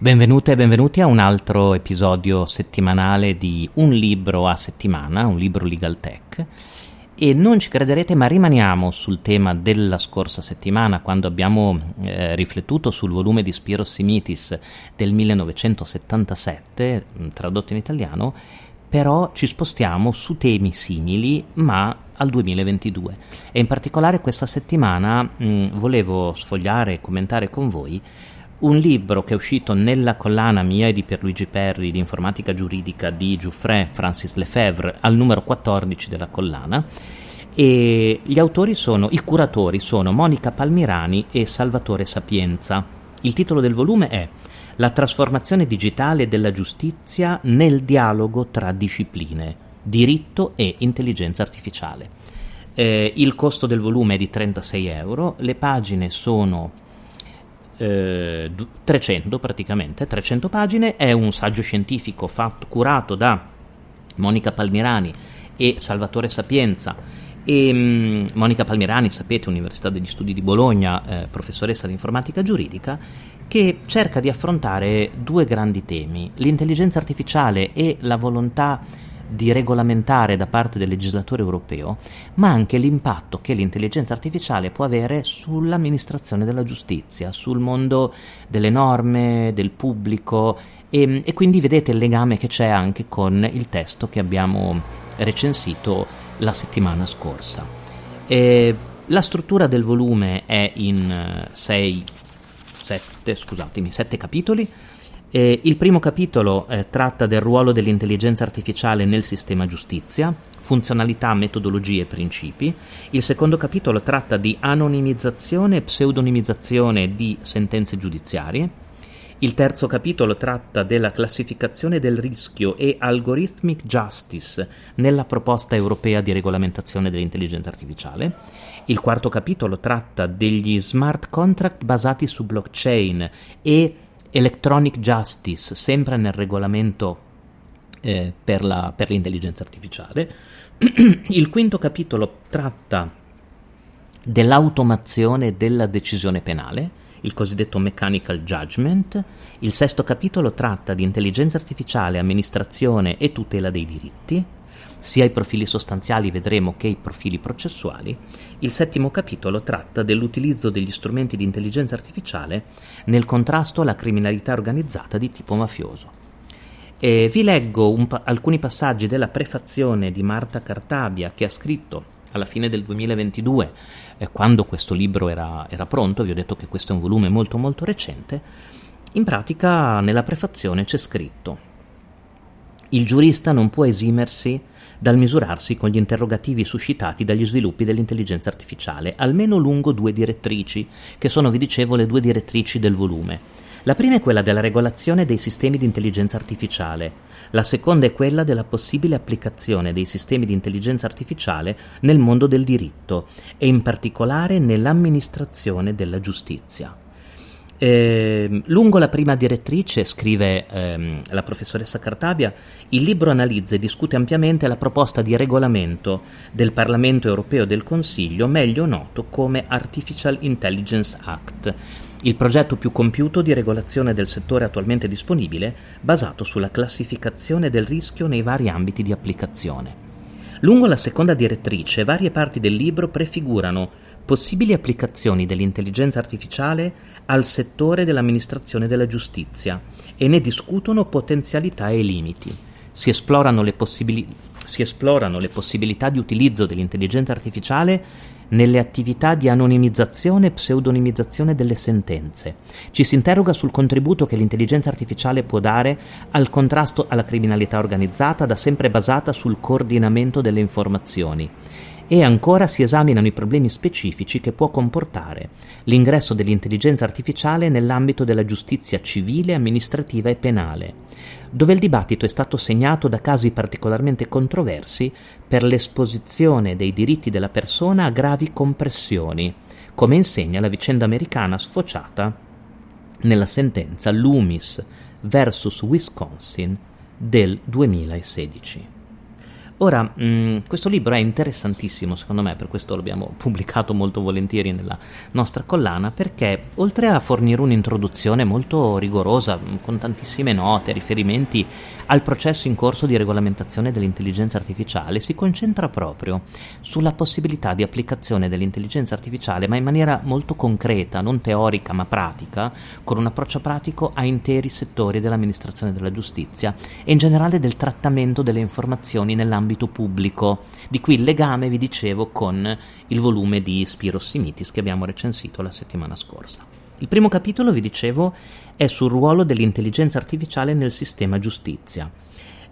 Benvenute e benvenuti a un altro episodio settimanale di Un libro a settimana, un libro Legal Tech. E non ci crederete, ma rimaniamo sul tema della scorsa settimana, quando abbiamo eh, riflettuto sul volume di Spiro Simitis del 1977, mm, tradotto in italiano, però ci spostiamo su temi simili, ma al 2022. E in particolare questa settimana mh, mm, volevo sfogliare e commentare con voi un libro che è uscito nella collana mia e di Pierluigi Perri di informatica giuridica di Giuffre Francis Lefebvre al numero 14 della collana e gli autori sono, i curatori sono Monica Palmirani e Salvatore Sapienza. Il titolo del volume è La trasformazione digitale della giustizia nel dialogo tra discipline, diritto e intelligenza artificiale. Eh, il costo del volume è di 36 euro, le pagine sono eh, 300 praticamente, 300 pagine, è un saggio scientifico fatto, curato da Monica Palmirani e Salvatore Sapienza. E, um, Monica Palmirani, sapete, Università degli Studi di Bologna, eh, professoressa di informatica giuridica, che cerca di affrontare due grandi temi, l'intelligenza artificiale e la volontà di regolamentare da parte del legislatore europeo, ma anche l'impatto che l'intelligenza artificiale può avere sull'amministrazione della giustizia, sul mondo delle norme, del pubblico e, e quindi vedete il legame che c'è anche con il testo che abbiamo recensito la settimana scorsa. E la struttura del volume è in 6, 7, scusatemi, 7 capitoli eh, il primo capitolo eh, tratta del ruolo dell'intelligenza artificiale nel sistema giustizia, funzionalità, metodologie e principi. Il secondo capitolo tratta di anonimizzazione e pseudonimizzazione di sentenze giudiziarie. Il terzo capitolo tratta della classificazione del rischio e algorithmic justice nella proposta europea di regolamentazione dell'intelligenza artificiale. Il quarto capitolo tratta degli smart contract basati su blockchain e Electronic Justice, sempre nel regolamento eh, per, la, per l'intelligenza artificiale. Il quinto capitolo tratta dell'automazione della decisione penale, il cosiddetto mechanical judgment. Il sesto capitolo tratta di intelligenza artificiale, amministrazione e tutela dei diritti sia i profili sostanziali vedremo che i profili processuali, il settimo capitolo tratta dell'utilizzo degli strumenti di intelligenza artificiale nel contrasto alla criminalità organizzata di tipo mafioso. E vi leggo pa- alcuni passaggi della prefazione di Marta Cartabia che ha scritto alla fine del 2022, eh, quando questo libro era, era pronto, vi ho detto che questo è un volume molto molto recente, in pratica nella prefazione c'è scritto il giurista non può esimersi dal misurarsi con gli interrogativi suscitati dagli sviluppi dell'intelligenza artificiale, almeno lungo due direttrici, che sono, vi dicevo, le due direttrici del volume. La prima è quella della regolazione dei sistemi di intelligenza artificiale, la seconda è quella della possibile applicazione dei sistemi di intelligenza artificiale nel mondo del diritto e in particolare nell'amministrazione della giustizia. Eh, lungo la prima direttrice, scrive ehm, la professoressa Cartabia, il libro analizza e discute ampiamente la proposta di regolamento del Parlamento europeo e del Consiglio, meglio noto come Artificial Intelligence Act, il progetto più compiuto di regolazione del settore attualmente disponibile, basato sulla classificazione del rischio nei vari ambiti di applicazione. Lungo la seconda direttrice, varie parti del libro prefigurano possibili applicazioni dell'intelligenza artificiale al settore dell'amministrazione della giustizia e ne discutono potenzialità e limiti. Si esplorano le, possibili- si esplorano le possibilità di utilizzo dell'intelligenza artificiale nelle attività di anonimizzazione e pseudonimizzazione delle sentenze. Ci si interroga sul contributo che l'intelligenza artificiale può dare al contrasto alla criminalità organizzata da sempre basata sul coordinamento delle informazioni e ancora si esaminano i problemi specifici che può comportare l'ingresso dell'intelligenza artificiale nell'ambito della giustizia civile, amministrativa e penale, dove il dibattito è stato segnato da casi particolarmente controversi per l'esposizione dei diritti della persona a gravi compressioni, come insegna la vicenda americana sfociata nella sentenza Loomis vs. Wisconsin del 2016. Ora, mh, mm, questo libro è interessantissimo secondo me, per questo l'abbiamo pubblicato molto volentieri nella nostra collana, perché oltre a fornire un'introduzione molto rigorosa, mm, con tantissime note, riferimenti al processo in corso di regolamentazione dell'intelligenza artificiale, si concentra proprio sulla possibilità di applicazione dell'intelligenza artificiale, ma in maniera molto concreta, non teorica ma pratica, con un approccio pratico a interi settori dell'amministrazione della giustizia e in generale del trattamento delle informazioni nell'ambito pubblico, di qui il legame, vi dicevo, con il volume di Spiro Simitis che abbiamo recensito la settimana scorsa. Il primo capitolo, vi dicevo, è sul ruolo dell'intelligenza artificiale nel sistema giustizia.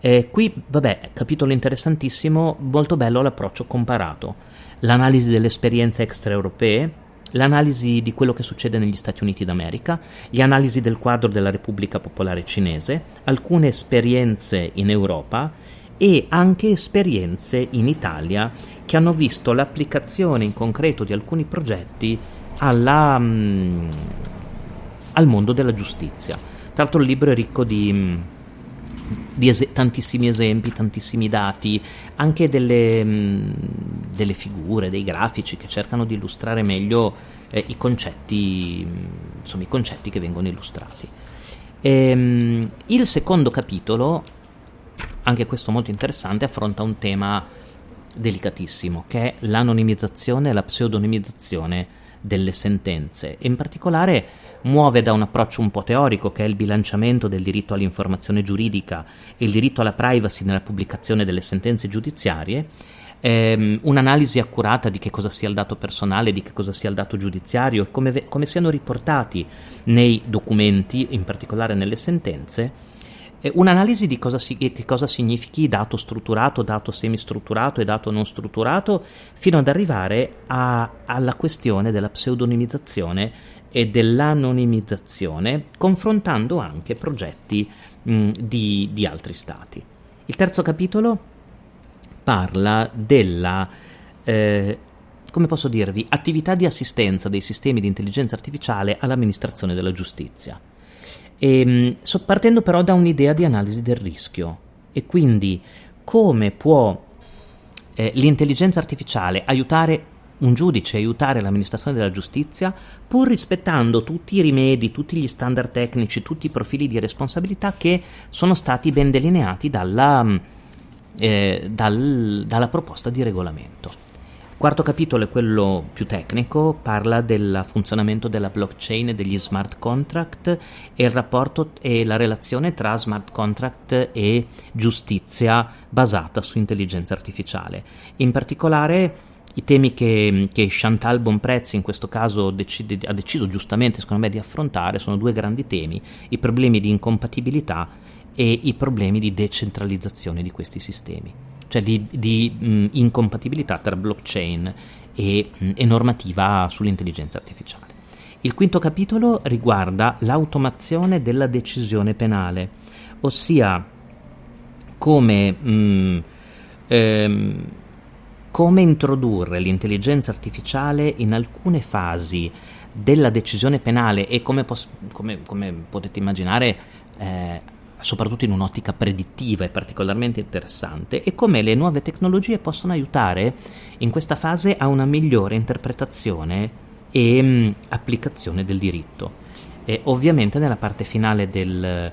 E qui, vabbè, capitolo interessantissimo, molto bello l'approccio comparato, l'analisi delle esperienze extraeuropee, l'analisi di quello che succede negli Stati Uniti d'America, le analisi del quadro della Repubblica Popolare Cinese, alcune esperienze in Europa e anche esperienze in Italia che hanno visto l'applicazione in concreto di alcuni progetti alla, um, al mondo della giustizia. Tra l'altro il libro è ricco di, mm, di es- tantissimi esempi, tantissimi dati, anche delle, um, delle, figure, dei grafici che cercano di illustrare meglio eh, i, concetti, mm, insomma, i concetti che vengono illustrati. E, um, il secondo capitolo, anche questo molto interessante, affronta un tema delicatissimo che è l'anonimizzazione e la pseudonimizzazione delle sentenze e in particolare muove da un approccio un po' teorico che è il bilanciamento del diritto all'informazione giuridica e il diritto alla privacy nella pubblicazione delle sentenze giudiziarie, ehm, un'analisi accurata di che cosa sia il dato personale, di che cosa sia il dato giudiziario e come, come siano riportati nei documenti, in particolare nelle sentenze, un'analisi di cosa, si, che cosa significhi dato strutturato, dato semistrutturato e dato non strutturato, fino ad arrivare a, alla questione della pseudonimizzazione e dell'anonimizzazione, confrontando anche progetti mh, di, di altri stati. Il terzo capitolo parla della, eh, come posso dirvi, attività di assistenza dei sistemi di intelligenza artificiale all'amministrazione della giustizia. E, ehm, partendo però da un'idea di analisi del rischio e quindi come può eh, l'intelligenza artificiale aiutare un giudice, aiutare l'amministrazione della giustizia, pur rispettando tutti i rimedi, tutti gli standard tecnici, tutti i profili di responsabilità che sono stati ben delineati dalla, eh, dal, dalla proposta di regolamento quarto capitolo è quello più tecnico, parla del funzionamento della blockchain e degli smart contract e il rapporto e la relazione tra smart contract e giustizia basata su intelligenza artificiale. In particolare i temi che, che Chantal Bonprezzi in questo caso decide, ha deciso giustamente secondo me di affrontare sono due grandi temi, i problemi di incompatibilità e i problemi di decentralizzazione di questi sistemi cioè di, di mh, incompatibilità tra blockchain e, mh, e normativa sull'intelligenza artificiale. Il quinto capitolo riguarda l'automazione della decisione penale, ossia come, mh, ehm, come introdurre l'intelligenza artificiale in alcune fasi della decisione penale e come, pos- come, come potete immaginare eh, soprattutto in un'ottica predittiva e particolarmente interessante, e come le nuove tecnologie possono aiutare in questa fase a una migliore interpretazione e mh, mm, applicazione del diritto. E ovviamente nella parte finale del,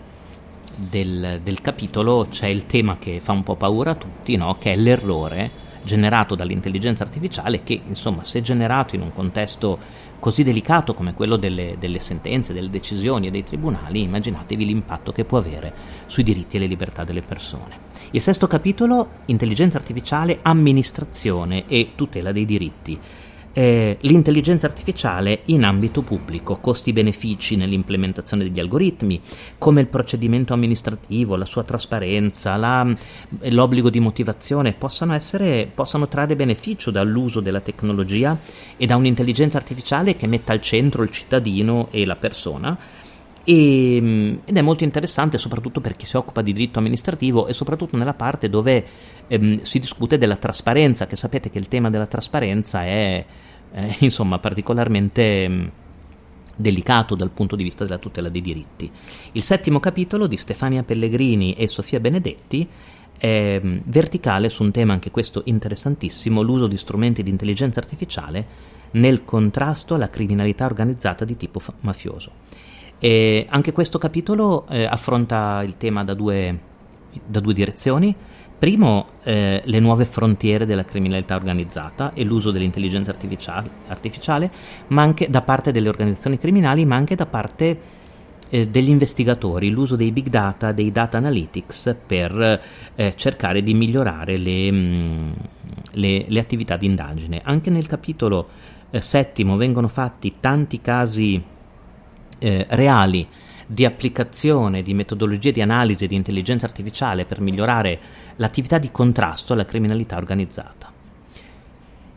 del, del, capitolo c'è il tema che fa un po' paura a tutti, no? che è l'errore generato dall'intelligenza artificiale che, insomma, se generato in un contesto così delicato come quello delle, delle, sentenze, delle decisioni e dei tribunali, immaginatevi l'impatto che può avere sui diritti e le libertà delle persone. Il sesto capitolo, intelligenza artificiale, amministrazione e tutela dei diritti eh, l'intelligenza artificiale in ambito pubblico, costi-benefici nell'implementazione degli algoritmi, come il procedimento amministrativo, la sua trasparenza, la, eh, l'obbligo di motivazione possano, essere, possano trarre beneficio dall'uso della tecnologia e da un'intelligenza artificiale che metta al centro il cittadino e la persona. E, ed è molto interessante soprattutto per chi si occupa di diritto amministrativo e soprattutto nella parte dove ehm, si discute della trasparenza, che sapete che il tema della trasparenza è eh, insomma particolarmente mh, mm, delicato dal punto di vista della tutela dei diritti. Il settimo capitolo di Stefania Pellegrini e Sofia Benedetti è mm, verticale su un tema anche questo interessantissimo, l'uso di strumenti di intelligenza artificiale nel contrasto alla criminalità organizzata di tipo fa- mafioso. E anche questo capitolo eh, affronta il tema da due, da due direzioni. Primo, eh, le nuove frontiere della criminalità organizzata e l'uso dell'intelligenza artificiale, artificiale, anche da parte delle organizzazioni criminali, ma anche da parte eh, degli investigatori, l'uso dei big data, dei data analytics per eh, cercare di migliorare le, mh, mm, le, le, attività di indagine. Anche nel capitolo eh, settimo vengono fatti tanti casi eh, reali di applicazione di metodologie di analisi di intelligenza artificiale per migliorare l'attività di contrasto alla criminalità organizzata.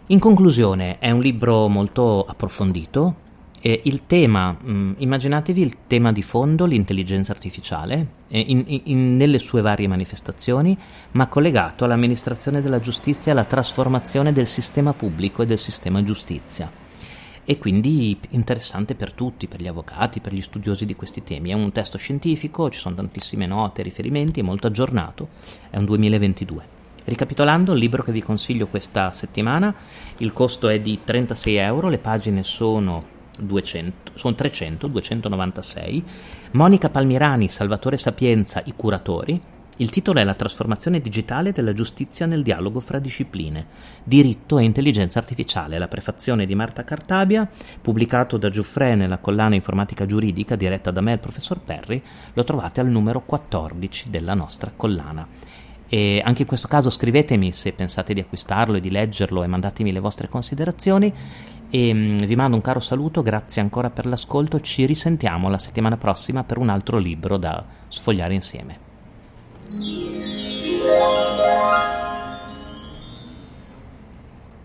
In conclusione, è un libro molto approfondito. Eh, il tema, mh, mm, immaginatevi il tema di fondo, l'intelligenza artificiale, eh, in, in, nelle sue varie manifestazioni, ma collegato all'amministrazione della giustizia e alla trasformazione del sistema pubblico e del sistema giustizia e quindi interessante per tutti, per gli avvocati, per gli studiosi di questi temi. È un testo scientifico, ci sono tantissime note, riferimenti, è molto aggiornato, è un 2022. Ricapitolando, il libro che vi consiglio questa settimana, il costo è di 36 euro, le pagine sono, 200, sono 300, 296. Monica Palmirani, Salvatore Sapienza, i curatori, il titolo è La trasformazione digitale della giustizia nel dialogo fra discipline, diritto e intelligenza artificiale, la prefazione di Marta Cartabia, pubblicato da Giuffre nella collana informatica giuridica diretta da me e il professor Perry, lo trovate al numero 14 della nostra collana. E anche in questo caso scrivetemi se pensate di acquistarlo e di leggerlo e mandatemi le vostre considerazioni. E mm, vi mando un caro saluto, grazie ancora per l'ascolto, ci risentiamo la settimana prossima per un altro libro da sfogliare insieme. thank you